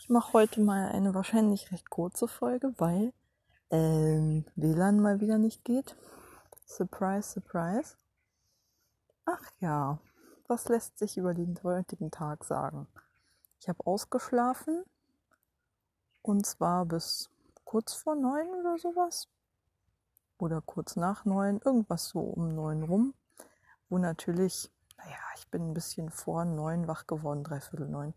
Ich mache heute mal eine wahrscheinlich recht kurze Folge, weil ähm, WLAN mal wieder nicht geht. Surprise, surprise. Ach ja, was lässt sich über den heutigen Tag sagen? Ich habe ausgeschlafen und zwar bis kurz vor neun oder sowas. Oder kurz nach neun, irgendwas so um neun rum. Wo natürlich, naja, ich bin ein bisschen vor neun wach geworden, dreiviertel neun.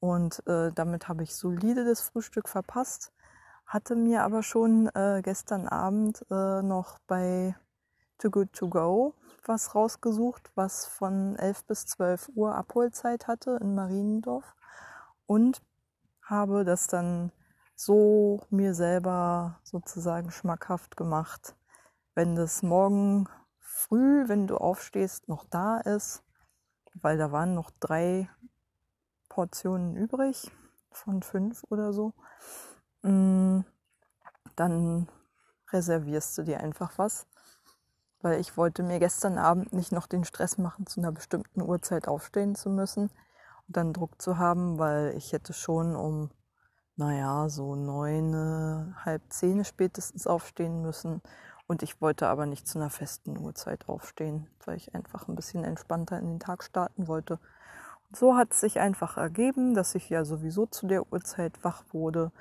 Und äh, damit habe ich solide das Frühstück verpasst. Hatte mir aber schon äh, gestern Abend äh, noch bei Too Good To Go was rausgesucht, was von 11 bis 12 Uhr Abholzeit hatte in Mariendorf. Und habe das dann so mir selber sozusagen schmackhaft gemacht. Wenn das morgen früh, wenn du aufstehst, noch da ist, weil da waren noch drei Portionen übrig, von fünf oder so, mm, dann reservierst du dir einfach was. Weil ich wollte mir gestern Abend nicht noch den Stress machen, zu einer bestimmten Uhrzeit aufstehen zu müssen und dann Druck zu haben, weil ich hätte schon um, naja, so neun, halb zehn spätestens aufstehen müssen. Und ich wollte aber nicht zu einer festen Uhrzeit aufstehen, weil ich einfach ein bisschen entspannter in den Tag starten wollte. So hat es sich einfach ergeben, dass ich ja sowieso zu der Uhrzeit wach wurde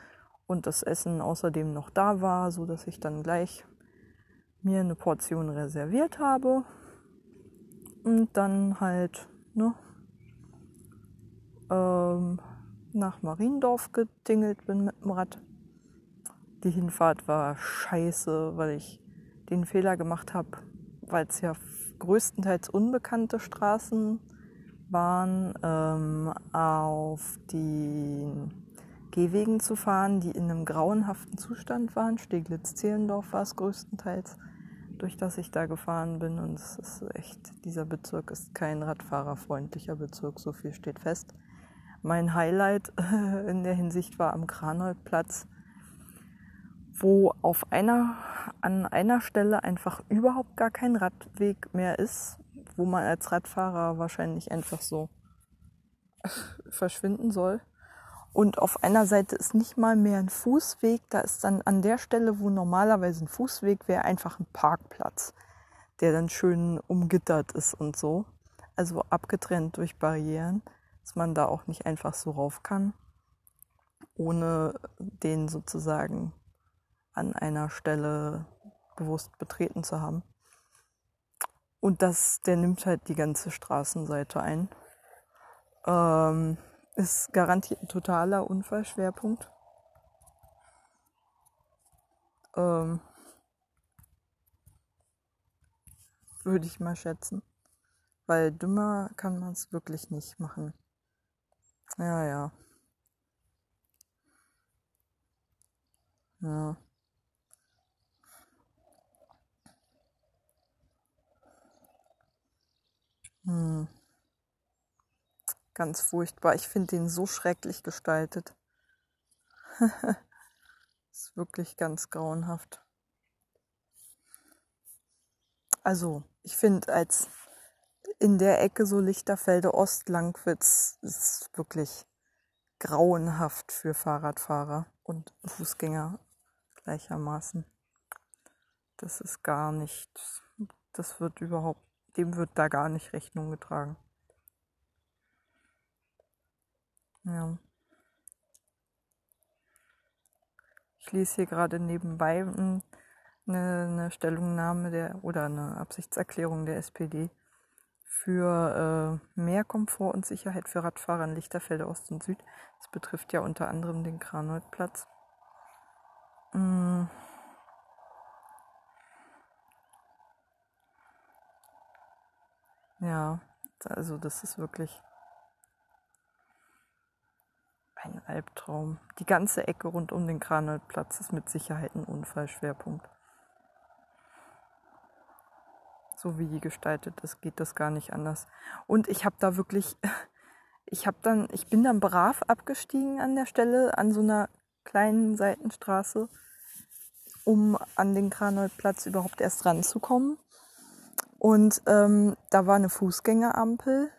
und das Essen außerdem noch da war, so dass ich dann gleich mir eine Portion reserviert habe und dann halt ne, ähm, nach Mariendorf gedingelt bin mit dem Rad. Die Hinfahrt war scheiße, weil ich den Fehler gemacht habe, weil es ja größtenteils unbekannte Straßen waren, ähm, auf den Gehwegen zu fahren, die in einem grauenhaften Zustand waren. Steglitz-Zehlendorf war es größtenteils, durch das ich da gefahren bin. Und es ist echt, dieser Bezirk ist kein radfahrerfreundlicher Bezirk, so viel steht fest. Mein Highlight in der Hinsicht war am Kranoldplatz, wo auf einer, an einer Stelle einfach überhaupt gar kein Radweg mehr ist, wo man als Radfahrer wahrscheinlich einfach so verschwinden soll. Und auf einer Seite ist nicht mal mehr ein Fußweg, da ist dann an der Stelle, wo normalerweise ein Fußweg wäre, einfach ein Parkplatz, der dann schön umgittert ist und so. Also abgetrennt durch Barrieren, dass man da auch nicht einfach so rauf kann, ohne den sozusagen an einer Stelle bewusst betreten zu haben. Und das, der nimmt halt die ganze Straßenseite ein. Ähm, ist garantiert ein totaler Unfallschwerpunkt. Ähm, würde ich mal schätzen. Weil dümmer kann man es wirklich nicht machen. Ja, ja. Ja. Hm. Ganz furchtbar. Ich finde den so schrecklich gestaltet. ist wirklich ganz grauenhaft. Also, ich finde, als in der Ecke so Lichterfelde Ost Langwitz ist wirklich grauenhaft für Fahrradfahrer und Fußgänger gleichermaßen. Das ist gar nicht, das wird überhaupt dem wird da gar nicht Rechnung getragen. Ja. Ich lese hier gerade nebenbei eine, eine Stellungnahme der oder eine Absichtserklärung der SPD für äh, mehr Komfort und Sicherheit für Radfahrer in Lichterfelde Ost und Süd. Das betrifft ja unter anderem den Kranoldplatz. Mmh. Ja, also das ist wirklich ein Albtraum. Die ganze Ecke rund um den Kranoldplatz ist mit Sicherheit ein Unfallschwerpunkt. So wie die gestaltet ist, geht das gar nicht anders. Und ich habe da wirklich, ich habe dann, ich bin dann brav abgestiegen an der Stelle, an so einer kleinen Seitenstraße, um an den Kranoldplatz überhaupt erst ranzukommen. Und ähm, da war eine Fußgängerampel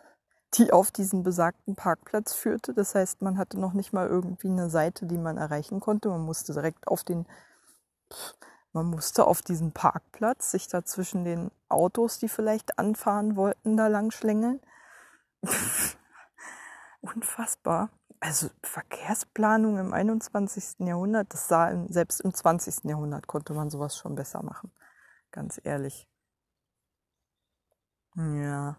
die auf diesen besagten Parkplatz führte. Das heißt, man hatte noch nicht mal irgendwie eine Seite, die man erreichen konnte. Man musste direkt auf den, man musste auf diesen Parkplatz sich da zwischen den Autos, die vielleicht anfahren wollten, da lang schlängeln. Unfassbar. Also Verkehrsplanung im 21. Jahrhundert, das sah im, selbst im 20. Jahrhundert konnte man sowas schon besser machen. Ganz ehrlich. Ja.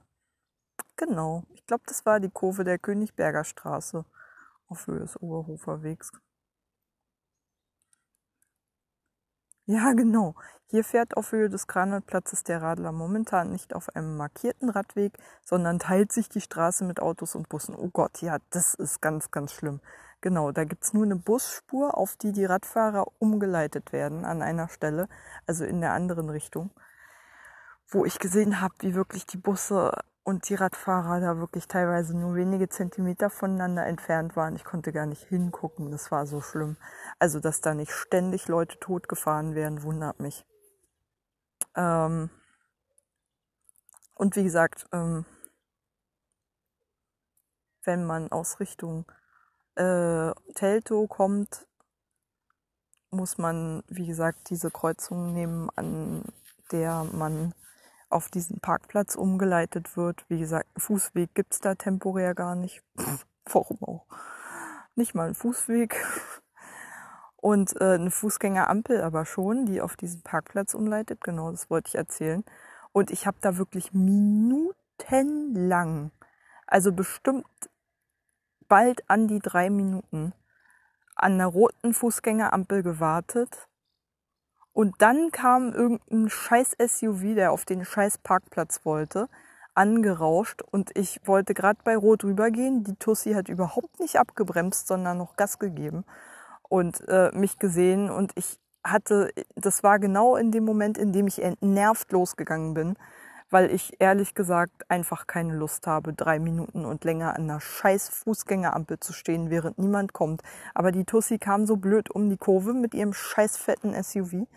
Genau. Ich glaube, das war die Kurve der Königsberger Straße auf Höhe des Oberhofer Wegs. Ja, genau. Hier fährt auf Höhe des Granatplatzes der Radler momentan nicht auf einem markierten Radweg, sondern teilt sich die Straße mit Autos und Bussen. Oh Gott, ja, das ist ganz, ganz schlimm. Genau, da gibt's nur eine Busspur, auf die die Radfahrer umgeleitet werden an einer Stelle, also in der anderen Richtung, wo ich gesehen habe, wie wirklich die Busse und die Radfahrer da wirklich teilweise nur wenige Zentimeter voneinander entfernt waren. Ich konnte gar nicht hingucken, das war so schlimm. Also, dass da nicht ständig Leute totgefahren werden, wundert mich. Ähm und wie gesagt, ähm wenn man aus Richtung äh, Telto kommt, muss man, wie gesagt, diese Kreuzung nehmen, an der man auf diesen Parkplatz umgeleitet wird. Wie gesagt, einen Fußweg gibt's da temporär gar nicht. Warum auch? Nicht mal ein Fußweg. Und äh, eine Fußgängerampel aber schon, die auf diesen Parkplatz umleitet. Genau, das wollte ich erzählen. Und ich habe da wirklich minutenlang, also bestimmt bald an die drei Minuten, an einer roten Fußgängerampel gewartet und dann kam irgendein scheiß SUV, der auf den scheiß Parkplatz wollte, angerauscht. Und ich wollte gerade bei Rot rübergehen. Die Tussi hat überhaupt nicht abgebremst, sondern noch Gas gegeben und äh, mich gesehen. Und ich hatte, das war genau in dem Moment, in dem ich entnervt losgegangen bin, weil ich ehrlich gesagt einfach keine Lust habe, drei Minuten und länger an einer scheiß Fußgängerampel zu stehen, während niemand kommt. Aber die Tussi kam so blöd um die Kurve mit ihrem scheiß fetten SUV,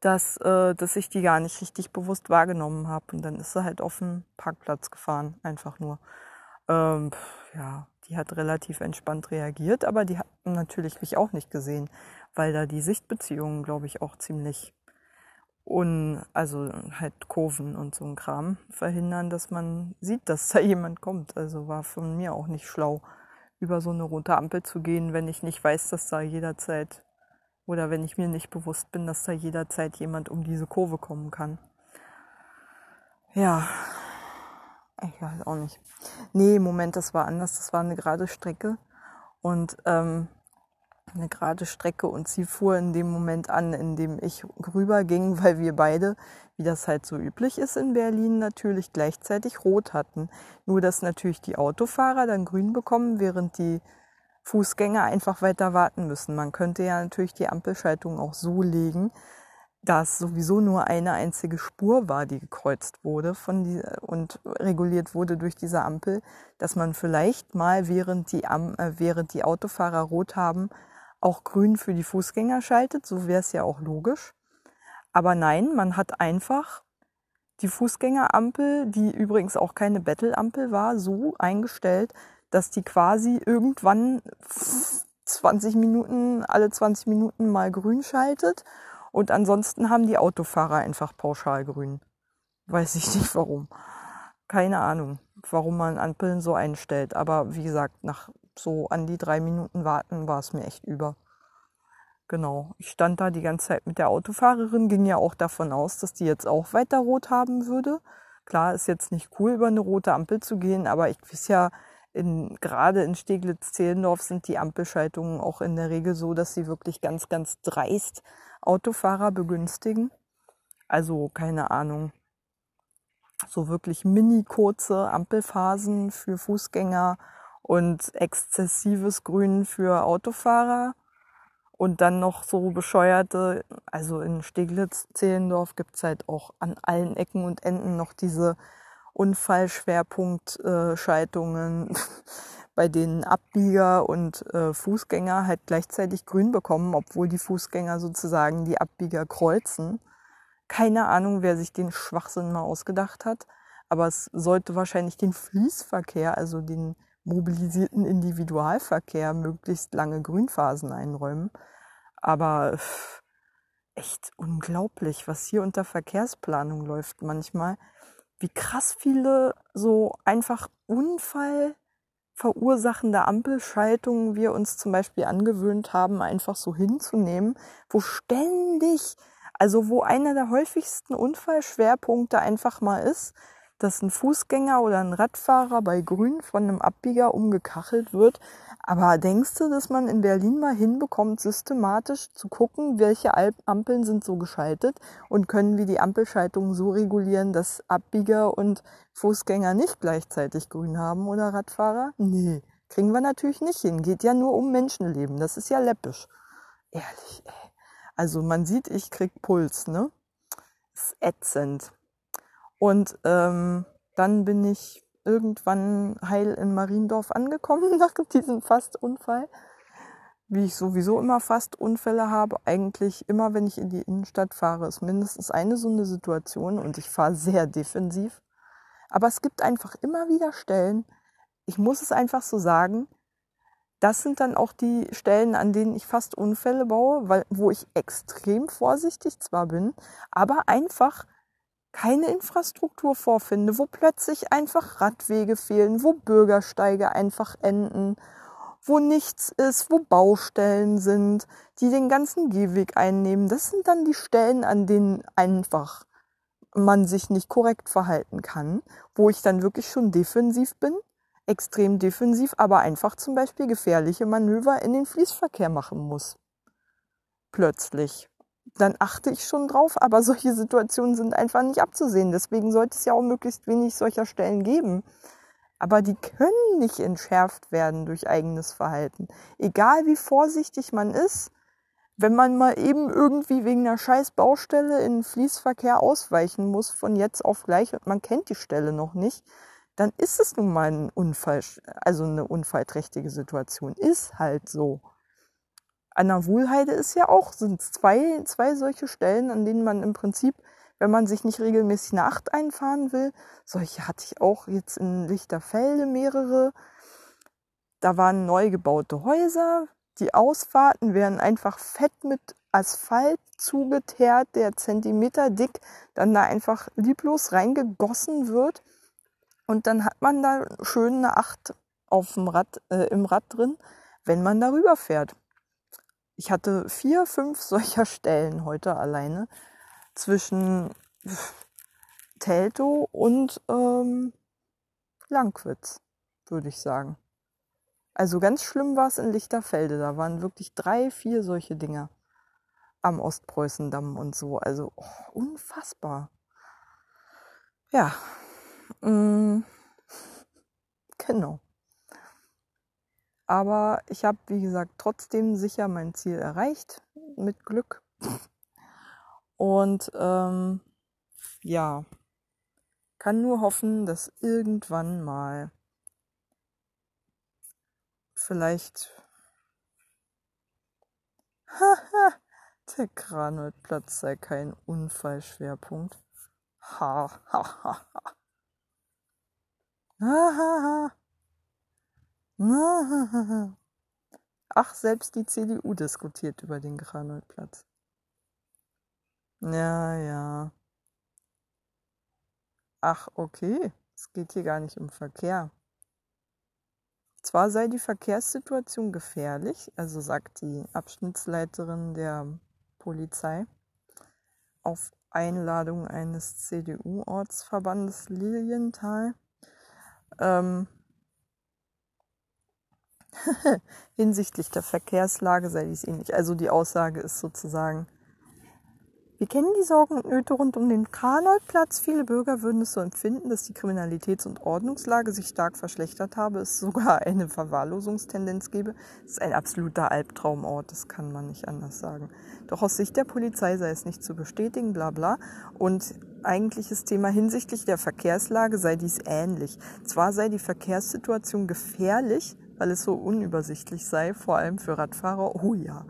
dass, äh, dass ich die gar nicht richtig bewusst wahrgenommen habe. Und dann ist sie halt auf den Parkplatz gefahren, einfach nur. Ähm, ja, die hat relativ entspannt reagiert, aber die hat natürlich mich auch nicht gesehen, weil da die Sichtbeziehungen, glaube ich, auch ziemlich und also halt Kurven und so ein Kram verhindern, dass man sieht, dass da jemand kommt. Also war von mir auch nicht schlau, über so eine rote Ampel zu gehen, wenn ich nicht weiß, dass da jederzeit oder wenn ich mir nicht bewusst bin, dass da jederzeit jemand um diese Kurve kommen kann. Ja, ich weiß auch nicht. Nee, Moment, das war anders. Das war eine gerade Strecke und ähm, eine gerade Strecke und sie fuhr in dem Moment an, in dem ich rüberging, weil wir beide, wie das halt so üblich ist in Berlin, natürlich gleichzeitig rot hatten. Nur dass natürlich die Autofahrer dann grün bekommen, während die Fußgänger einfach weiter warten müssen. Man könnte ja natürlich die Ampelschaltung auch so legen, dass sowieso nur eine einzige Spur war, die gekreuzt wurde von die, und reguliert wurde durch diese Ampel, dass man vielleicht mal während die, äh, während die Autofahrer rot haben, auch grün für die Fußgänger schaltet, so wäre es ja auch logisch. Aber nein, man hat einfach die Fußgängerampel, die übrigens auch keine Bettel-Ampel war, so eingestellt, dass die quasi irgendwann 20 Minuten, alle 20 Minuten mal grün schaltet und ansonsten haben die Autofahrer einfach pauschal grün. Weiß ich nicht warum. Keine Ahnung, warum man Ampeln so einstellt. Aber wie gesagt, nach so an die drei Minuten warten war es mir echt über. Genau, ich stand da die ganze Zeit mit der Autofahrerin, ging ja auch davon aus, dass die jetzt auch weiter rot haben würde. Klar, ist jetzt nicht cool, über eine rote Ampel zu gehen, aber ich weiß ja, in, gerade in Steglitz-Zehlendorf sind die Ampelschaltungen auch in der Regel so, dass sie wirklich ganz, ganz dreist Autofahrer begünstigen. Also, keine Ahnung, so wirklich mini kurze Ampelphasen für Fußgänger und exzessives Grün für Autofahrer und dann noch so bescheuerte, also in Steglitz-Zehlendorf gibt's halt auch an allen Ecken und Enden noch diese Unfallschwerpunktschaltungen, bei denen Abbieger und äh, Fußgänger halt gleichzeitig grün bekommen, obwohl die Fußgänger sozusagen die Abbieger kreuzen. Keine Ahnung, wer sich den Schwachsinn mal ausgedacht hat. aber es sollte wahrscheinlich den Fließverkehr, also den mobilisierten Individualverkehr, möglichst lange Grünphasen einräumen. Aber echt unglaublich, was hier unter Verkehrsplanung läuft manchmal. Wie krass viele so einfach Unfall verursachende Ampelschaltungen wir uns zum Beispiel angewöhnt haben, einfach so hinzunehmen, wo ständig, also wo einer der häufigsten Unfallschwerpunkte einfach mal ist, dass ein Fußgänger oder ein Radfahrer bei Grün von einem Abbieger umgekachelt wird. Aber denkst du, dass man in Berlin mal hinbekommt, systematisch zu gucken, welche Ampeln sind so geschaltet und können wir die Ampelschaltung so regulieren, dass Abbieger und Fußgänger nicht gleichzeitig grün haben oder Radfahrer? Nee, kriegen wir natürlich nicht hin. Geht ja nur um Menschenleben. Das ist ja läppisch. Ehrlich, ey. Also man sieht, ich krieg Puls, ne? ist ätzend. Und ähm, dann bin ich irgendwann heil in Mariendorf angekommen nach diesem Fastunfall. Wie ich sowieso immer Fastunfälle habe, eigentlich immer, wenn ich in die Innenstadt fahre, ist mindestens eine so eine Situation und ich fahre sehr defensiv. Aber es gibt einfach immer wieder Stellen, ich muss es einfach so sagen, das sind dann auch die Stellen, an denen ich fast Unfälle baue, weil, wo ich extrem vorsichtig zwar bin, aber einfach keine Infrastruktur vorfinde, wo plötzlich einfach Radwege fehlen, wo Bürgersteige einfach enden, wo nichts ist, wo Baustellen sind, die den ganzen Gehweg einnehmen. Das sind dann die Stellen, an denen einfach man sich nicht korrekt verhalten kann, wo ich dann wirklich schon defensiv bin, extrem defensiv, aber einfach zum Beispiel gefährliche Manöver in den Fließverkehr machen muss. Plötzlich dann achte ich schon drauf, aber solche Situationen sind einfach nicht abzusehen. Deswegen sollte es ja auch möglichst wenig solcher Stellen geben. Aber die können nicht entschärft werden durch eigenes Verhalten. Egal wie vorsichtig man ist, wenn man mal eben irgendwie wegen einer scheiß Baustelle in Fließverkehr ausweichen muss von jetzt auf gleich und man kennt die Stelle noch nicht, dann ist es nun mal ein Unfall, also eine unfallträchtige Situation. Ist halt so. An der Wuhlheide ist ja auch, sind zwei, zwei solche Stellen, an denen man im Prinzip, wenn man sich nicht regelmäßig eine Acht einfahren will, solche hatte ich auch jetzt in Lichterfelde mehrere. Da waren neu gebaute Häuser, die Ausfahrten werden einfach fett mit Asphalt zugeteert, der Zentimeter dick dann da einfach lieblos reingegossen wird. Und dann hat man da schön eine Acht auf dem Rad, äh, im Rad drin, wenn man darüber fährt ich hatte vier, fünf solcher Stellen heute alleine zwischen Teltow und ähm, Langwitz, würde ich sagen. Also ganz schlimm war es in Lichterfelde. Da waren wirklich drei, vier solche Dinger am Ostpreußendamm und so. Also oh, unfassbar. Ja. Mm, genau. Aber ich habe, wie gesagt, trotzdem sicher mein Ziel erreicht, mit Glück. Und ähm, ja, kann nur hoffen, dass irgendwann mal vielleicht der Granulplatz sei kein Unfallschwerpunkt. Ha, ha, ha, ha. Ha, ha, ha. Ach, selbst die CDU diskutiert über den Granolplatz. Ja, ja. Ach, okay. Es geht hier gar nicht um Verkehr. Zwar sei die Verkehrssituation gefährlich, also sagt die Abschnittsleiterin der Polizei auf Einladung eines CDU-Ortsverbandes Lilienthal. Ähm, Hinsichtlich der Verkehrslage sei dies ähnlich. Also die Aussage ist sozusagen, wir kennen die Sorgen und Nöte rund um den Karnevalplatz. Viele Bürger würden es so empfinden, dass die Kriminalitäts- und Ordnungslage sich stark verschlechtert habe, es sogar eine Verwahrlosungstendenz gebe. Es ist ein absoluter Albtraumort, das kann man nicht anders sagen. Doch aus Sicht der Polizei sei es nicht zu bestätigen, bla bla. Und eigentliches Thema hinsichtlich der Verkehrslage sei dies ähnlich. Zwar sei die Verkehrssituation gefährlich, weil es so unübersichtlich sei, vor allem für Radfahrer. Oh ja.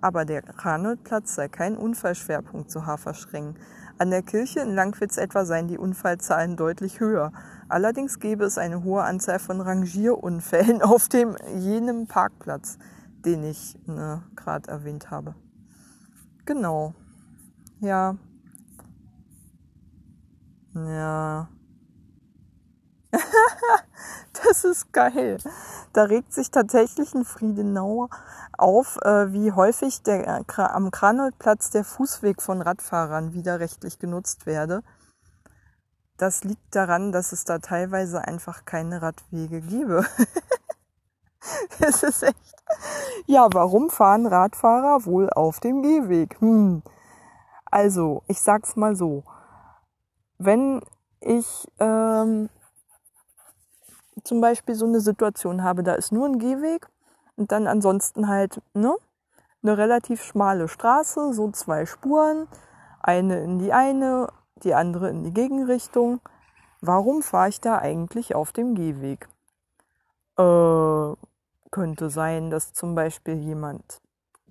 Aber der Ranelplatz sei kein Unfallschwerpunkt, so Haferschreng. An der Kirche in Langwitz etwa seien die Unfallzahlen deutlich höher. Allerdings gäbe es eine hohe Anzahl von Rangierunfällen auf dem jenem Parkplatz, den ich ne, gerade erwähnt habe. Genau. Ja. Ja. das ist geil. Da regt sich tatsächlich ein Friedenauer auf, äh, wie häufig der, äh, am Kranolplatz der Fußweg von Radfahrern widerrechtlich genutzt werde. Das liegt daran, dass es da teilweise einfach keine Radwege gäbe. Es ist echt. Ja, warum fahren Radfahrer wohl auf dem Gehweg? Hm. Also, ich sag's mal so. Wenn ich ähm, zum Beispiel so eine Situation habe, da ist nur ein Gehweg und dann ansonsten halt ne, eine relativ schmale Straße, so zwei Spuren, eine in die eine, die andere in die Gegenrichtung. Warum fahre ich da eigentlich auf dem Gehweg? Äh, könnte sein, dass zum Beispiel jemand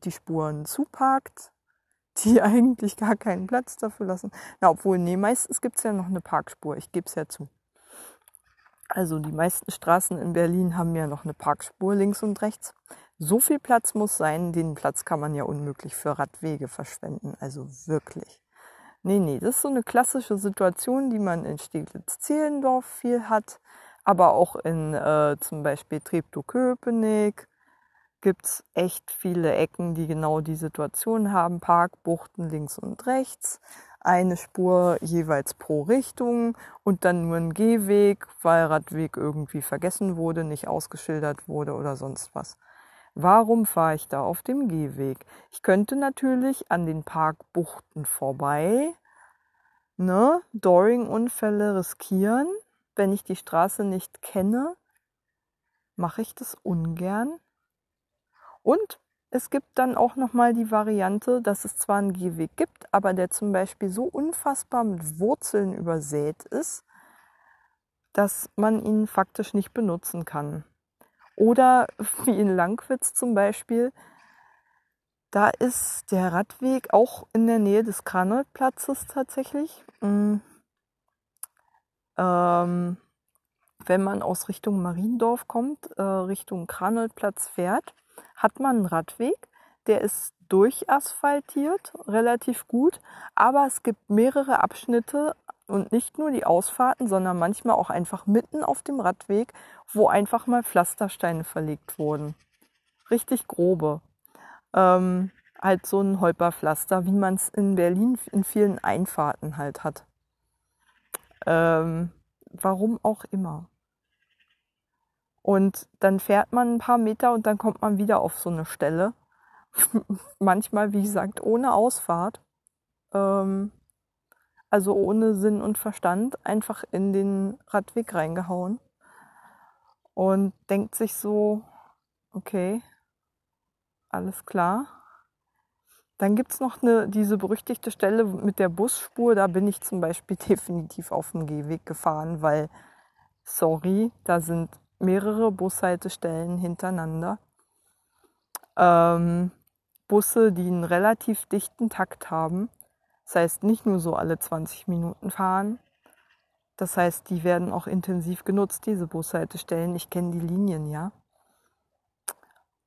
die Spuren zuparkt, die eigentlich gar keinen Platz dafür lassen. Na, obwohl, nee, meistens gibt es ja noch eine Parkspur, ich gebe es ja zu. Also die meisten Straßen in Berlin haben ja noch eine Parkspur links und rechts. So viel Platz muss sein, den Platz kann man ja unmöglich für Radwege verschwenden. Also wirklich. Nee, nee, das ist so eine klassische Situation, die man in Steglitz-Zehlendorf viel hat, aber auch in äh, zum Beispiel Treptow-Köpenick gibt's echt viele Ecken, die genau die Situation haben. Parkbuchten links und rechts eine Spur jeweils pro Richtung und dann nur ein Gehweg, weil Radweg irgendwie vergessen wurde, nicht ausgeschildert wurde oder sonst was. Warum fahre ich da auf dem Gehweg? Ich könnte natürlich an den Parkbuchten vorbei, ne, Doring-Unfälle riskieren. Wenn ich die Straße nicht kenne, mache ich das ungern. Und es gibt dann auch nochmal die Variante, dass es zwar einen Gehweg gibt, aber der zum Beispiel so unfassbar mit Wurzeln übersät ist, dass man ihn faktisch nicht benutzen kann. Oder wie in Langwitz zum Beispiel, da ist der Radweg auch in der Nähe des Kranolplatzes tatsächlich. Mm. Ähm, wenn man aus Richtung Mariendorf kommt, äh, Richtung Kranolplatz fährt, hat man einen Radweg, der ist durchasphaltiert, relativ gut, aber es gibt mehrere Abschnitte und nicht nur die Ausfahrten, sondern manchmal auch einfach mitten auf dem Radweg, wo einfach mal Pflastersteine verlegt wurden. Richtig grobe. Ähm, halt so ein Holperpflaster, wie man es in Berlin in vielen Einfahrten halt hat. Ähm, warum auch immer. Und dann fährt man ein paar Meter und dann kommt man wieder auf so eine Stelle. Manchmal, wie gesagt, ohne Ausfahrt. Ähm, also ohne Sinn und Verstand, einfach in den Radweg reingehauen. Und denkt sich so, okay, alles klar. Dann gibt's noch eine, diese berüchtigte Stelle mit der Busspur. Da bin ich zum Beispiel definitiv auf dem Gehweg gefahren, weil, sorry, da sind mehrere Bushaltestellen hintereinander. Ähm, Busse, die einen relativ dichten Takt haben. Das heißt, nicht nur so alle 20 Minuten fahren. Das heißt, die werden auch intensiv genutzt, diese Bushaltestellen. Ich kenne die Linien, ja.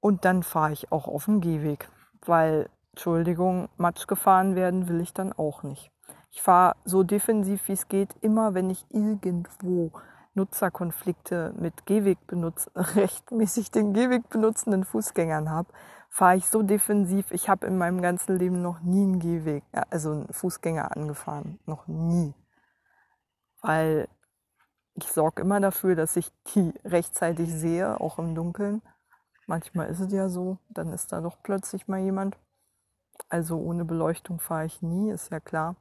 Und dann fahre ich auch auf dem Gehweg, weil, Entschuldigung, Matsch gefahren werden will ich dann auch nicht. Ich fahre so defensiv wie es geht, immer wenn ich irgendwo Nutzerkonflikte mit Gehweg benutz, rechtmäßig den Gehweg benutzenden Fußgängern habe, fahre ich so defensiv. Ich habe in meinem ganzen Leben noch nie einen Gehweg, also einen Fußgänger angefahren. Noch nie. Weil ich sorge immer dafür, dass ich die rechtzeitig sehe, auch im Dunkeln. Manchmal ist es ja so, dann ist da doch plötzlich mal jemand. Also ohne Beleuchtung fahre ich nie, ist ja klar.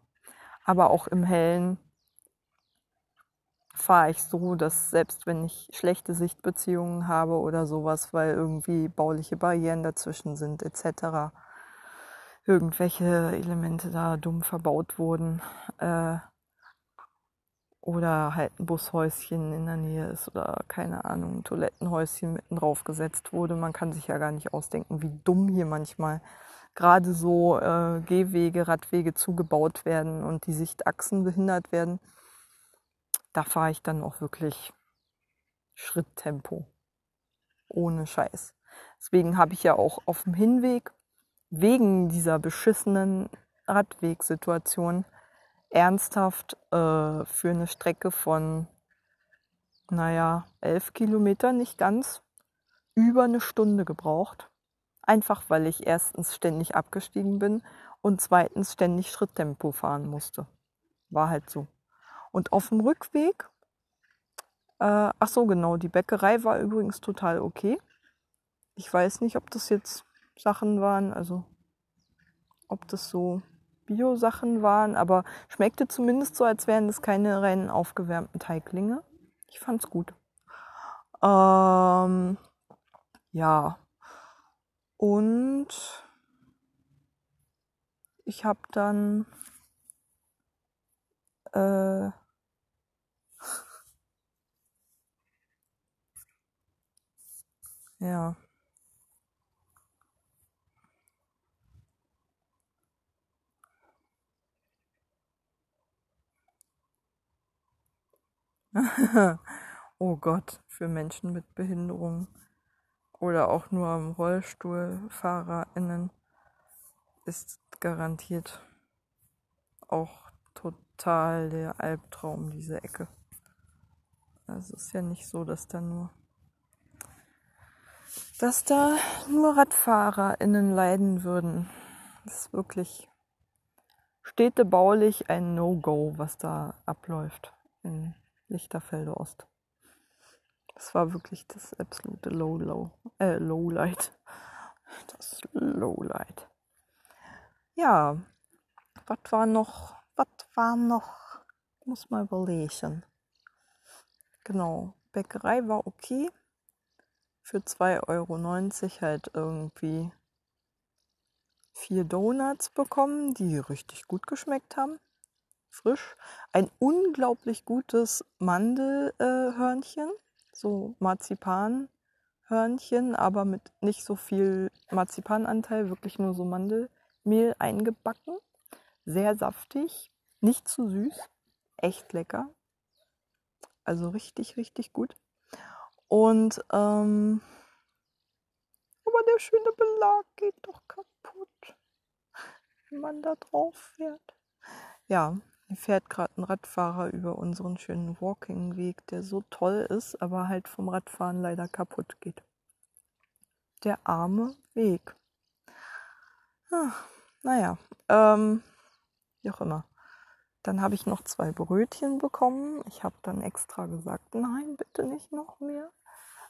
Aber auch im Hellen fahre ich so, dass selbst wenn ich schlechte Sichtbeziehungen habe oder sowas, weil irgendwie bauliche Barrieren dazwischen sind etc., irgendwelche Elemente da dumm verbaut wurden äh, oder halt ein Bushäuschen in der Nähe ist oder keine Ahnung, ein Toilettenhäuschen mitten drauf gesetzt wurde. Man kann sich ja gar nicht ausdenken, wie dumm hier manchmal gerade so äh, Gehwege, Radwege zugebaut werden und die Sichtachsen behindert werden, da fahre ich dann auch wirklich Schritttempo. Ohne Scheiß. Deswegen habe ich ja auch auf dem Hinweg wegen dieser beschissenen Radwegsituation ernsthaft äh, für eine Strecke von, naja, elf Kilometern, nicht ganz, über eine Stunde gebraucht. Einfach weil ich erstens ständig abgestiegen bin und zweitens ständig Schritttempo fahren musste. War halt so. Und auf dem Rückweg, äh, ach so genau, die Bäckerei war übrigens total okay. Ich weiß nicht, ob das jetzt Sachen waren, also ob das so Bio-Sachen waren, aber schmeckte zumindest so, als wären das keine rein aufgewärmten Teiglinge. Ich fand's gut. Ähm, ja. Und ich habe dann äh, ja. oh Gott, für Menschen mit Behinderung oder auch nur RollstuhlfahrerInnen ist garantiert auch total der Albtraum, diese Ecke. Also es ist ja nicht so, dass da nur dass da nur RadfahrerInnen leiden würden. Das ist wirklich städtebaulich ein No-Go, was da abläuft in Lichterfelde Ost. Das war wirklich das absolute Low-Low, äh, Lowlight. Das Lowlight. Ja, was war noch, was war noch, muss mal überlegen. Genau, Bäckerei war okay. Für 2,90 Euro halt irgendwie vier Donuts bekommen, die richtig gut geschmeckt haben frisch. Ein unglaublich gutes Mandelhörnchen, so Marzipanhörnchen, aber mit nicht so viel Marzipananteil, wirklich nur so Mandelmehl eingebacken. Sehr saftig, nicht zu süß, echt lecker. Also richtig, richtig gut. Und ähm, aber der schöne Belag geht doch kaputt, wenn man da drauf fährt. Ja, hier fährt gerade ein Radfahrer über unseren schönen Walking-Weg, der so toll ist, aber halt vom Radfahren leider kaputt geht. Der arme Weg. Ach, naja, ähm, wie auch immer. Dann habe ich noch zwei Brötchen bekommen. Ich habe dann extra gesagt, nein, bitte nicht noch mehr.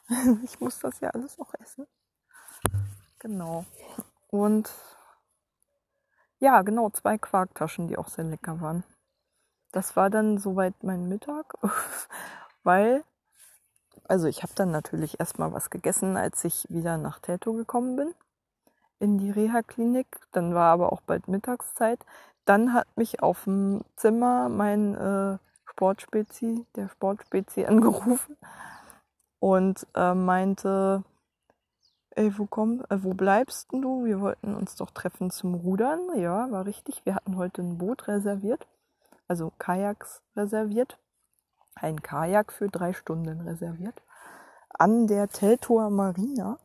ich muss das ja alles noch essen. Genau. Und ja, genau, zwei Quarktaschen, die auch sehr lecker waren das war dann soweit mein Mittag, weil, also ich habe dann natürlich erstmal was gegessen, als ich wieder nach Teto gekommen bin, in die Reha-Klinik. Dann war aber auch bald Mittagszeit. Dann hat mich auf dem Zimmer mein äh, Sportspezi, der Sportspezi angerufen und äh, meinte, ey, wo, komm, äh, wo bleibst denn du? Wir wollten uns doch treffen zum Rudern. Ja, war richtig. Wir hatten heute ein Boot reserviert also Kajaks reserviert. Ein Kajak für drei Stunden reserviert. An der Teltower Marina.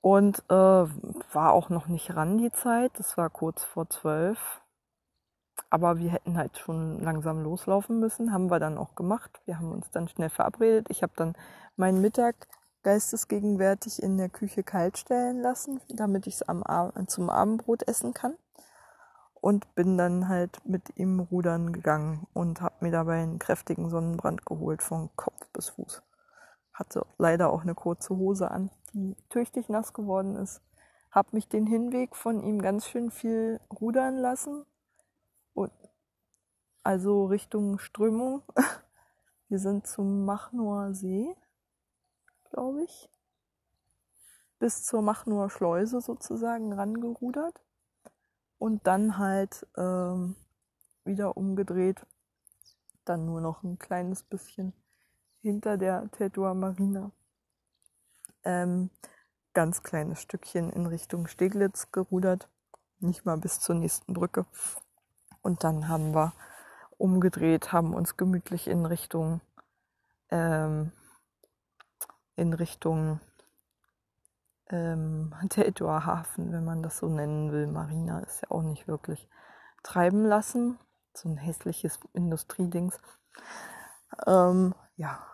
Und äh, war auch noch nicht ran die Zeit. Das war kurz vor zwölf. Aber wir hätten halt schon langsam loslaufen müssen. Haben wir dann auch gemacht. Wir haben uns dann schnell verabredet. Ich habe dann meinen Mittag geistesgegenwärtig in der Küche kalt stellen lassen, damit ich es zum Abendbrot essen kann und bin dann halt mit ihm rudern gegangen und habe mir dabei einen kräftigen Sonnenbrand geholt von Kopf bis Fuß. Hatte leider auch eine kurze Hose an, die tüchtig nass geworden ist. Hab mich den Hinweg von ihm ganz schön viel rudern lassen. Also Richtung Strömung. Wir sind zum Machnower See, glaube ich. Bis zur Machnower Schleuse sozusagen rangerudert und dann halt ähm, wieder umgedreht. Dann nur noch ein kleines bisschen hinter der Tetua Marina. Ähm, ganz kleines Stückchen in Richtung Steglitz gerudert, nicht mal bis zur nächsten Brücke. Und dann haben wir umgedreht, haben uns gemütlich in Richtung ähm, in Richtung ähm, Teltower Hafen, wenn man das so nennen will. Marina ist ja auch nicht wirklich treiben lassen. So ein hässliches Industriedings. Ähm, ja,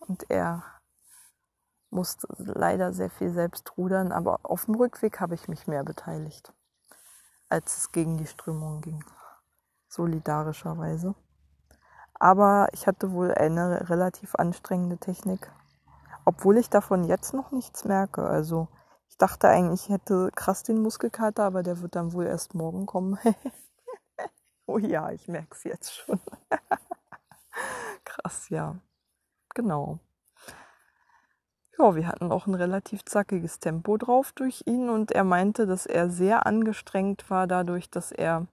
und er musste leider sehr viel selbst rudern, aber auf dem Rückweg habe ich mich mehr beteiligt, als es gegen die Strömung ging. Solidarischerweise. Aber ich hatte wohl eine relativ anstrengende Technik, obwohl ich davon jetzt noch nichts merke. Also ich dachte eigentlich, ich hätte krass den Muskelkater, aber der wird dann wohl erst morgen kommen. oh ja, ich merke es jetzt schon. krass, ja. Genau. Ja, wir hatten auch ein relativ zackiges Tempo drauf durch ihn und er meinte, dass er sehr angestrengt war dadurch, dass er,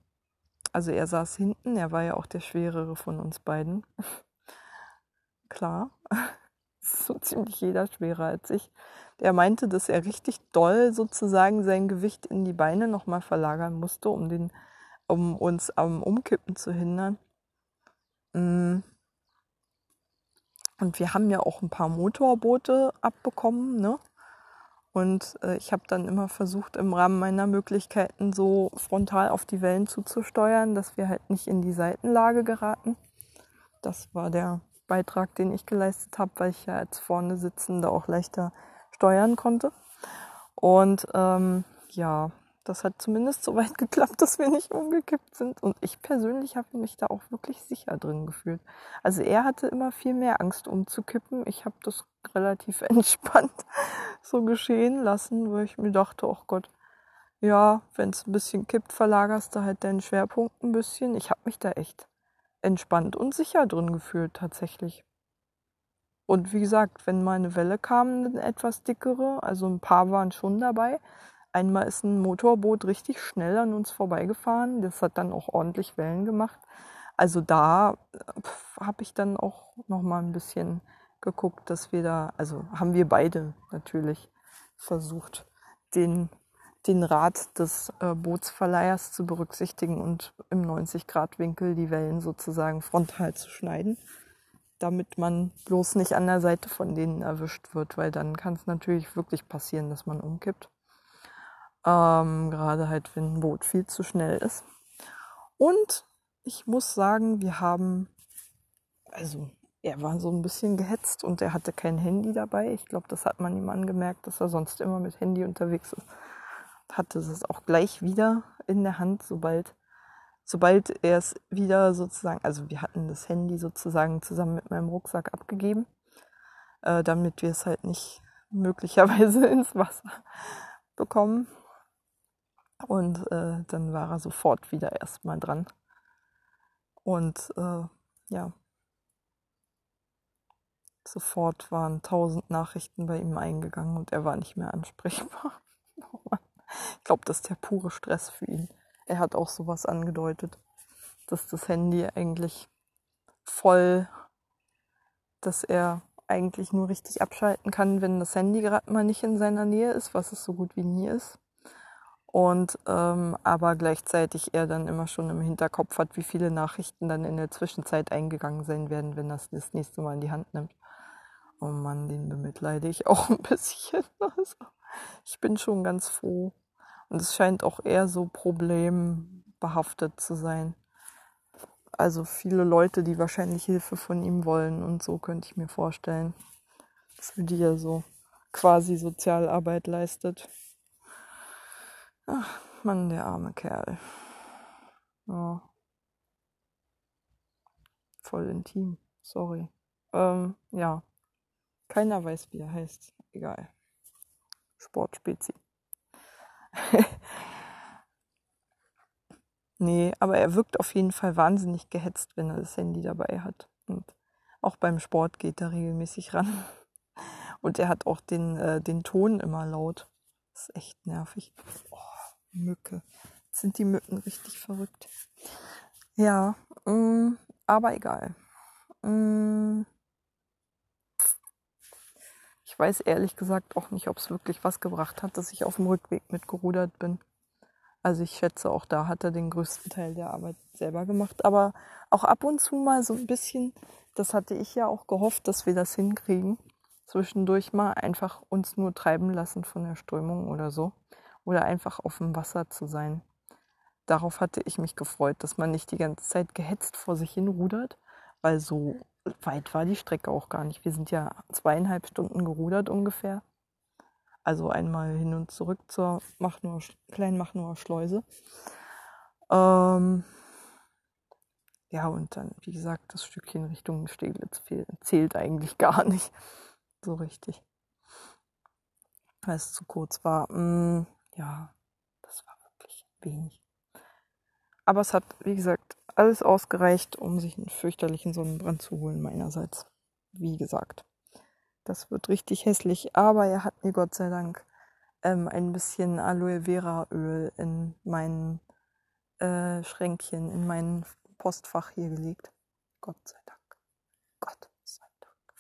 also er saß hinten, er war ja auch der schwerere von uns beiden. Klar, so ziemlich jeder schwerer als ich. Der meinte, dass er richtig doll sozusagen sein Gewicht in die Beine nochmal verlagern musste, um, den, um uns am Umkippen zu hindern. Mm. Und wir haben ja auch ein paar Motorboote abbekommen, ne? Und äh, ich habe dann immer versucht, im Rahmen meiner Möglichkeiten so frontal auf die Wellen zuzusteuern, dass wir halt nicht in die Seitenlage geraten. Das war der Beitrag, den ich geleistet habe, weil ich ja als vorne Sitzende auch leichter steuern konnte. Und ähm, ja, das hat zumindest so weit geklappt, dass wir nicht umgekippt sind. Und ich persönlich habe mich da auch wirklich sicher drin gefühlt. Also er hatte immer viel mehr Angst umzukippen. Ich habe das relativ entspannt so geschehen lassen, weil ich mir dachte, oh Gott, ja, wenn es ein bisschen kippt, verlagerst du halt deinen Schwerpunkt ein bisschen. Ich habe mich da echt entspannt und sicher drin gefühlt tatsächlich. Und wie gesagt, wenn mal eine Welle kam, eine etwas dickere, also ein paar waren schon dabei, Einmal ist ein Motorboot richtig schnell an uns vorbeigefahren. Das hat dann auch ordentlich Wellen gemacht. Also da habe ich dann auch noch mal ein bisschen geguckt, dass wir da, also haben wir beide natürlich versucht, den, den Rat des äh, Bootsverleihers zu berücksichtigen und im 90-Grad-Winkel die Wellen sozusagen frontal zu schneiden, damit man bloß nicht an der Seite von denen erwischt wird, weil dann kann es natürlich wirklich passieren, dass man umkippt. Ähm, gerade halt, wenn ein Boot viel zu schnell ist. Und ich muss sagen, wir haben, also er war so ein bisschen gehetzt und er hatte kein Handy dabei. Ich glaube, das hat man ihm angemerkt, dass er sonst immer mit Handy unterwegs ist. Hatte es auch gleich wieder in der Hand, sobald, sobald er es wieder sozusagen, also wir hatten das Handy sozusagen zusammen mit meinem Rucksack abgegeben, äh, damit wir es halt nicht möglicherweise ins Wasser bekommen. Und äh, dann war er sofort wieder erstmal dran. Und äh, ja, sofort waren tausend Nachrichten bei ihm eingegangen und er war nicht mehr ansprechbar. Oh ich glaube, das ist der pure Stress für ihn. Er hat auch sowas angedeutet, dass das Handy eigentlich voll, dass er eigentlich nur richtig abschalten kann, wenn das Handy gerade mal nicht in seiner Nähe ist, was es so gut wie nie ist und ähm, aber gleichzeitig er dann immer schon im Hinterkopf hat, wie viele Nachrichten dann in der Zwischenzeit eingegangen sein werden, wenn das das nächste Mal in die Hand nimmt. Oh Mann, den bemitleide ich auch ein bisschen. Also, ich bin schon ganz froh. Und es scheint auch eher so problembehaftet zu sein. Also viele Leute, die wahrscheinlich Hilfe von ihm wollen und so könnte ich mir vorstellen. Dass für die er so quasi Sozialarbeit leistet. Ach, Mann, der arme Kerl. Ja. Voll intim. Sorry. Ähm, ja. Keiner weiß, wie er heißt. Egal. Sportspezi. nee, aber er wirkt auf jeden Fall wahnsinnig gehetzt, wenn er das Handy dabei hat. Und auch beim Sport geht er regelmäßig ran. Und er hat auch den, äh, den Ton immer laut. Das ist echt nervig. Oh. Mücke. Jetzt sind die Mücken richtig verrückt. Ja, mh, mm, aber egal. Mh, mm. Ich weiß ehrlich gesagt auch nicht, ob es wirklich was gebracht hat, dass ich auf dem Rückweg mitgerudert bin. Also ich schätze, auch da hat er den größten Teil der Arbeit selber gemacht. Aber auch ab und zu mal so ein bisschen, das hatte ich ja auch gehofft, dass wir das hinkriegen. Zwischendurch mal einfach uns nur treiben lassen von der Strömung oder so. Oder einfach auf dem Wasser zu sein. Darauf hatte ich mich gefreut, dass man nicht die ganze Zeit gehetzt vor sich hin rudert, weil so weit war die Strecke auch gar nicht. Wir sind ja zweieinhalb Stunden gerudert ungefähr. Also einmal hin und zurück zur Machnower, kleinen Machnower Schleuse. Ähm ja, und dann, wie gesagt, das Stückchen Richtung Steglitz zählt eigentlich gar nicht so richtig. Weil es zu kurz war. Mm, ja, das war wirklich wenig. Aber es hat, wie gesagt, alles ausgereicht, um sich einen fürchterlichen Sonnenbrand zu holen, meinerseits. Wie gesagt. Das wird richtig hässlich, aber er hat mir Gott sei Dank ähm, ein bisschen Aloe Vera Öl in mein äh, Schränkchen, in mein Postfach hier gelegt. Gott sei Dank. Gott sei Dank.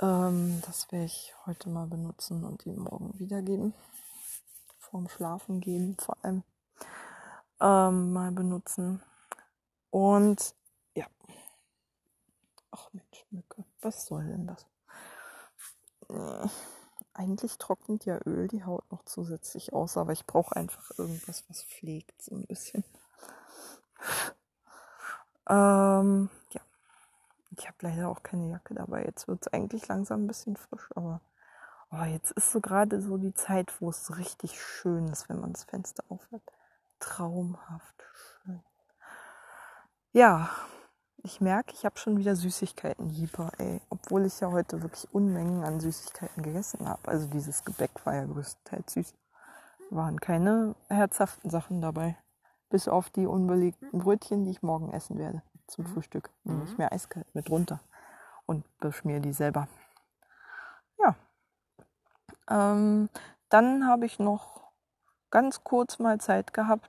Ähm, das werde ich heute mal benutzen und ihm morgen wiedergeben. Vorm Schlafen gehen vor allem ähm, mal benutzen. Und ja. Ach Mensch, Mücke, was soll denn das? Äh, eigentlich trocknet ja Öl die Haut noch zusätzlich aus, aber ich brauche einfach irgendwas, was pflegt, so ein bisschen. Ähm, ja. Ich habe leider auch keine Jacke dabei. Jetzt wird es eigentlich langsam ein bisschen frisch, aber oh, jetzt ist so gerade so die Zeit, wo es richtig schön ist, wenn man das Fenster aufhört. Traumhaft schön. Ja, ich merke, ich habe schon wieder Süßigkeiten Jeeper, ey. Obwohl ich ja heute wirklich Unmengen an Süßigkeiten gegessen habe. Also dieses Gebäck war ja größtenteils süß. Waren keine herzhaften Sachen dabei. Bis auf die unbelegten Brötchen, die ich morgen essen werde. Zum mhm. Frühstück. Nehme ich mhm. mir eiskalt mit runter. Und beschmier die selber. Ja. Ähm, dann habe ich noch ganz kurz mal Zeit gehabt,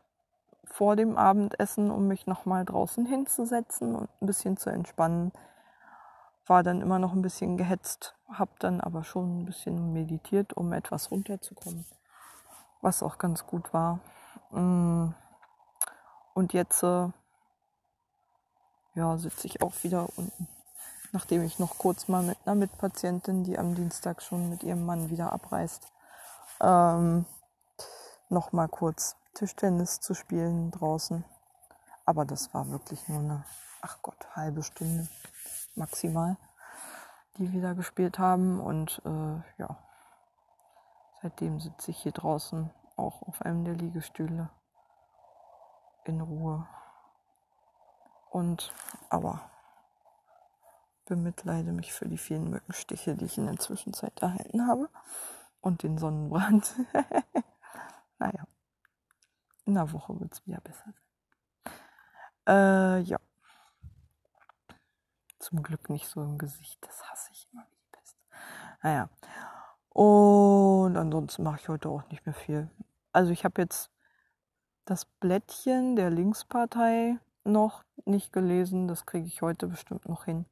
vor dem Abendessen, um mich nochmal draußen hinzusetzen und ein bisschen zu entspannen. War dann immer noch ein bisschen gehetzt, habe dann aber schon ein bisschen meditiert, um etwas runterzukommen, was auch ganz gut war. Mm. Und jetzt äh, ja, sitze ich auch wieder unten, nachdem ich noch kurz mal mit einer Mitpatientin, die am Dienstag schon mit ihrem Mann wieder abreist, ähm, noch mal kurz Tischtennis zu spielen draußen. Aber das war wirklich nur eine, ach Gott, halbe Stunde maximal, die wir da gespielt haben. Und äh, ja, seitdem sitze ich hier draußen auch auf einem der Liegestühle in Ruhe. Und aber bemitleide mich für die vielen Mückenstiche, die ich in der Zwischenzeit erhalten habe. Und den Sonnenbrand. naja. In einer Woche wird es wieder besser sein. Äh, ja. Zum Glück nicht so im Gesicht. Das hasse ich immer wie die Pest. Naja. Und ansonsten mache ich heute auch nicht mehr viel. Also ich habe jetzt das Blättchen der Linkspartei noch nicht gelesen. Das kriege ich heute bestimmt noch hin.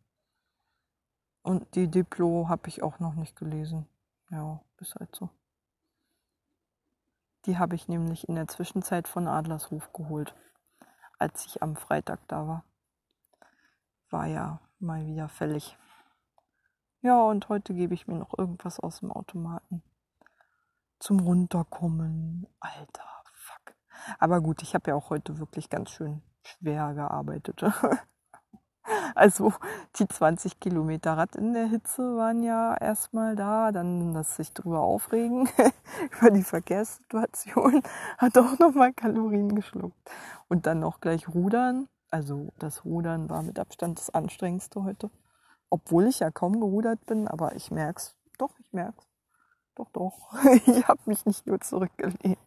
Und die Diplo habe ich auch noch nicht gelesen. Ja, ist halt so. Die habe ich nämlich in der Zwischenzeit von Adlershof geholt, als ich am Freitag da war. War ja mal wieder fällig. Ja, und heute gebe ich mir noch irgendwas aus dem Automaten. Zum Runterkommen. Alter, fuck. Aber gut, ich habe ja auch heute wirklich ganz schön schwer gearbeitet. Also die 20 Kilometer Rad in der Hitze waren ja erstmal da, dann das sich drüber aufregen über die Verkehrssituation hat auch nochmal Kalorien geschluckt. Und dann noch gleich Rudern. Also das Rudern war mit Abstand das anstrengendste heute. Obwohl ich ja kaum gerudert bin, aber ich merk's. Doch, ich merk's. Doch, doch. Ich habe mich nicht nur zurückgelehnt.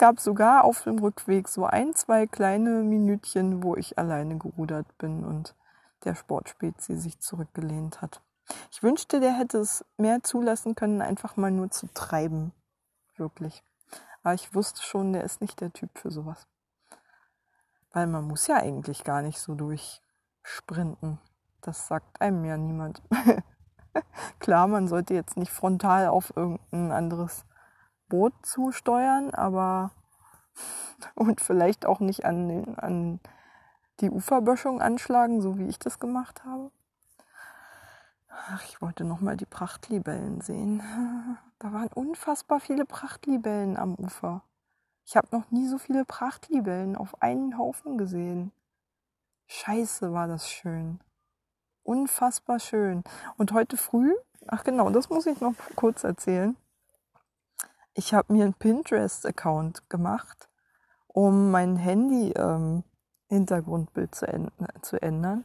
Gab sogar auf dem Rückweg so ein, zwei kleine Minütchen, wo ich alleine gerudert bin und der Sportspezi sich zurückgelehnt hat. Ich wünschte, der hätte es mehr zulassen können, einfach mal nur zu treiben. Wirklich. Aber ich wusste schon, der ist nicht der Typ für sowas. Weil man muss ja eigentlich gar nicht so durchsprinten. das sagt einem ja niemand. Klar, man sollte jetzt nicht frontal auf irgendein anderes Boot zusteuern, aber und vielleicht auch nicht an, den, an die Uferböschung anschlagen, so wie ich das gemacht habe. Ach, ich wollte noch mal die Prachtlibellen sehen. Da waren unfassbar viele Prachtlibellen am Ufer. Ich habe noch nie so viele Prachtlibellen auf einen Haufen gesehen. Scheiße, war das schön. Unfassbar schön. Und heute früh, ach genau, das muss ich noch kurz erzählen. Ich habe mir einen Pinterest-Account gemacht, um mein Handy-Hintergrundbild ähm, zu, zu ändern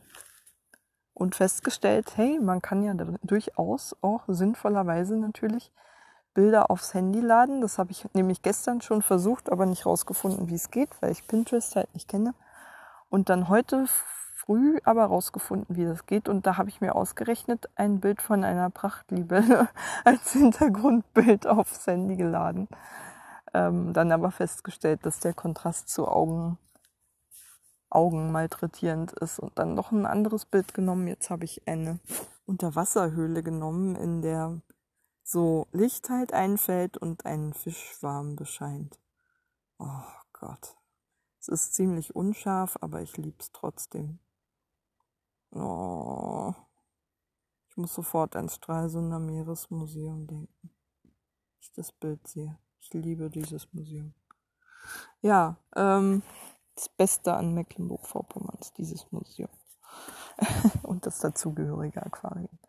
und festgestellt, hey, man kann ja durchaus auch sinnvollerweise natürlich Bilder aufs Handy laden. Das habe ich nämlich gestern schon versucht, aber nicht rausgefunden, wie es geht, weil ich Pinterest halt nicht kenne. Und dann heute früh aber rausgefunden, wie das geht. Und da habe ich mir ausgerechnet ein Bild von einer Prachtliebe als Hintergrundbild aufs Handy geladen. Ähm, dann aber festgestellt, dass der Kontrast zu Augen Augen malträtierend ist und dann noch ein anderes Bild genommen. Jetzt habe ich eine Unterwasserhöhle genommen, in der so Licht halt einfällt und ein Fischschwarm bescheint. Oh Gott. Es ist ziemlich unscharf, aber ich lieb's trotzdem. Oh. Ich muss sofort ans Stralsunder Meeresmuseum denken. Ich das Bild sehe. Ich liebe dieses Museum. Ja, ähm, das Beste an Mecklenburg-Vorpommern ist dieses Museum. Und das dazugehörige Aquarium.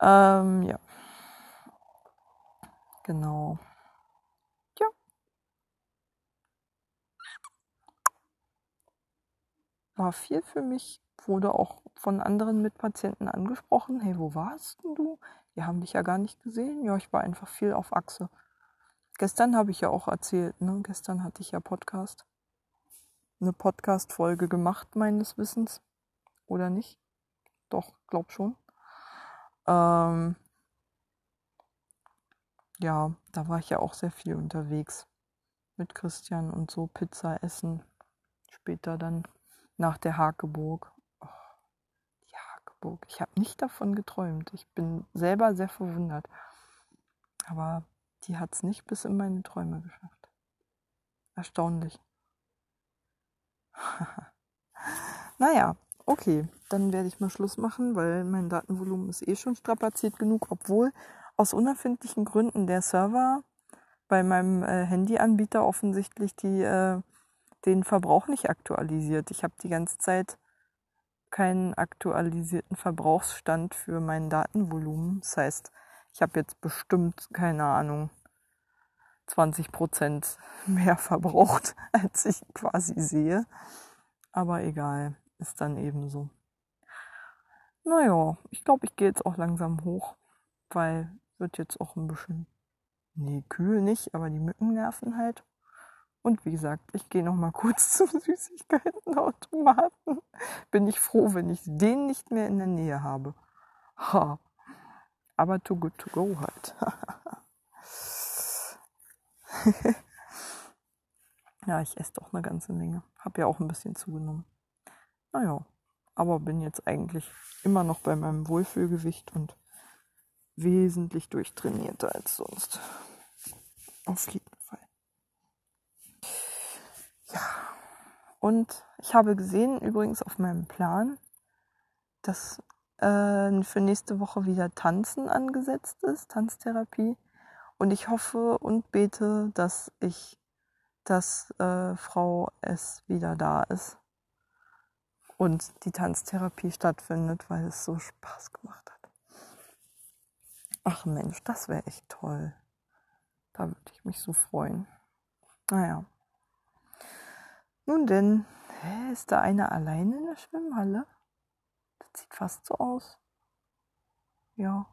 Ähm, ja. Genau. Ja. War viel für mich, wurde auch von anderen Mitpatienten angesprochen. Hey, wo warst denn du? Die haben dich ja gar nicht gesehen. Ja, ich war einfach viel auf Achse. Gestern habe ich ja auch erzählt, ne? Gestern hatte ich ja Podcast eine Podcast-Folge gemacht, meines Wissens. Oder nicht? Doch, glaub schon. Ähm, ja, da war ich ja auch sehr viel unterwegs mit Christian und so Pizza essen. Später dann nach der Hakeburg. Hakeburg. Ich habe nicht davon geträumt. Ich bin selber sehr verwundert. Aber die hat es nicht bis in meine Träume geschafft. Erstaunlich. naja, okay, dann werde ich mal Schluss machen, weil mein Datenvolumen ist eh schon strapaziert genug, obwohl aus unerfindlichen Gründen der Server bei meinem äh, Handyanbieter offensichtlich die, äh, den Verbrauch nicht aktualisiert. Ich habe die ganze Zeit keinen aktualisierten Verbrauchsstand für mein Datenvolumen. Das heißt, ich habe jetzt bestimmt, keine Ahnung, 20 Prozent mehr verbraucht, als ich quasi sehe. Aber egal, ist dann eben so. Naja, ich glaube, ich gehe jetzt auch langsam hoch, weil wird jetzt auch ein bisschen, nee, kühl nicht, aber die Mücken nerven halt. Und wie gesagt, ich gehe noch mal kurz zum Süßigkeitenautomaten. Bin ich froh, wenn ich den nicht mehr in der Nähe habe. Ha. Aber too good to go halt. ja, ich esse doch eine ganze Menge. Hab ja auch ein bisschen zugenommen. Naja, aber bin jetzt eigentlich immer noch bei meinem Wohlfühlgewicht und wesentlich durchtrainierter als sonst. Auf jeden Fall. Ja. Und ich habe gesehen, übrigens auf meinem Plan, dass äh, für nächste Woche wieder Tanzen angesetzt ist, Tanztherapie. Und ich hoffe und bete, dass ich, dass äh, Frau S wieder da ist und die Tanztherapie stattfindet, weil es so Spaß gemacht hat. Ach Mensch, das wäre echt toll. Da würde ich mich so freuen. Naja. Nun denn, hä, ist da einer alleine in der Schwimmhalle? Das sieht fast so aus. Ja.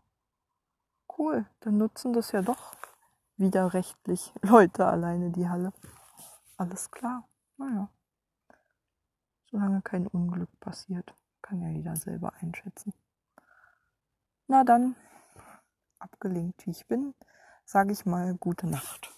Cool, dann nutzen das ja doch widerrechtlich Leute alleine die Halle. Alles klar. Naja. Solange kein Unglück passiert, kann ja jeder selber einschätzen. Na dann, abgelenkt wie ich bin, sage ich mal gute Nacht.